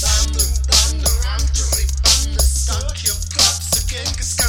Thunder, thunder, I'm dirty, thunder, stuck your cups again, cause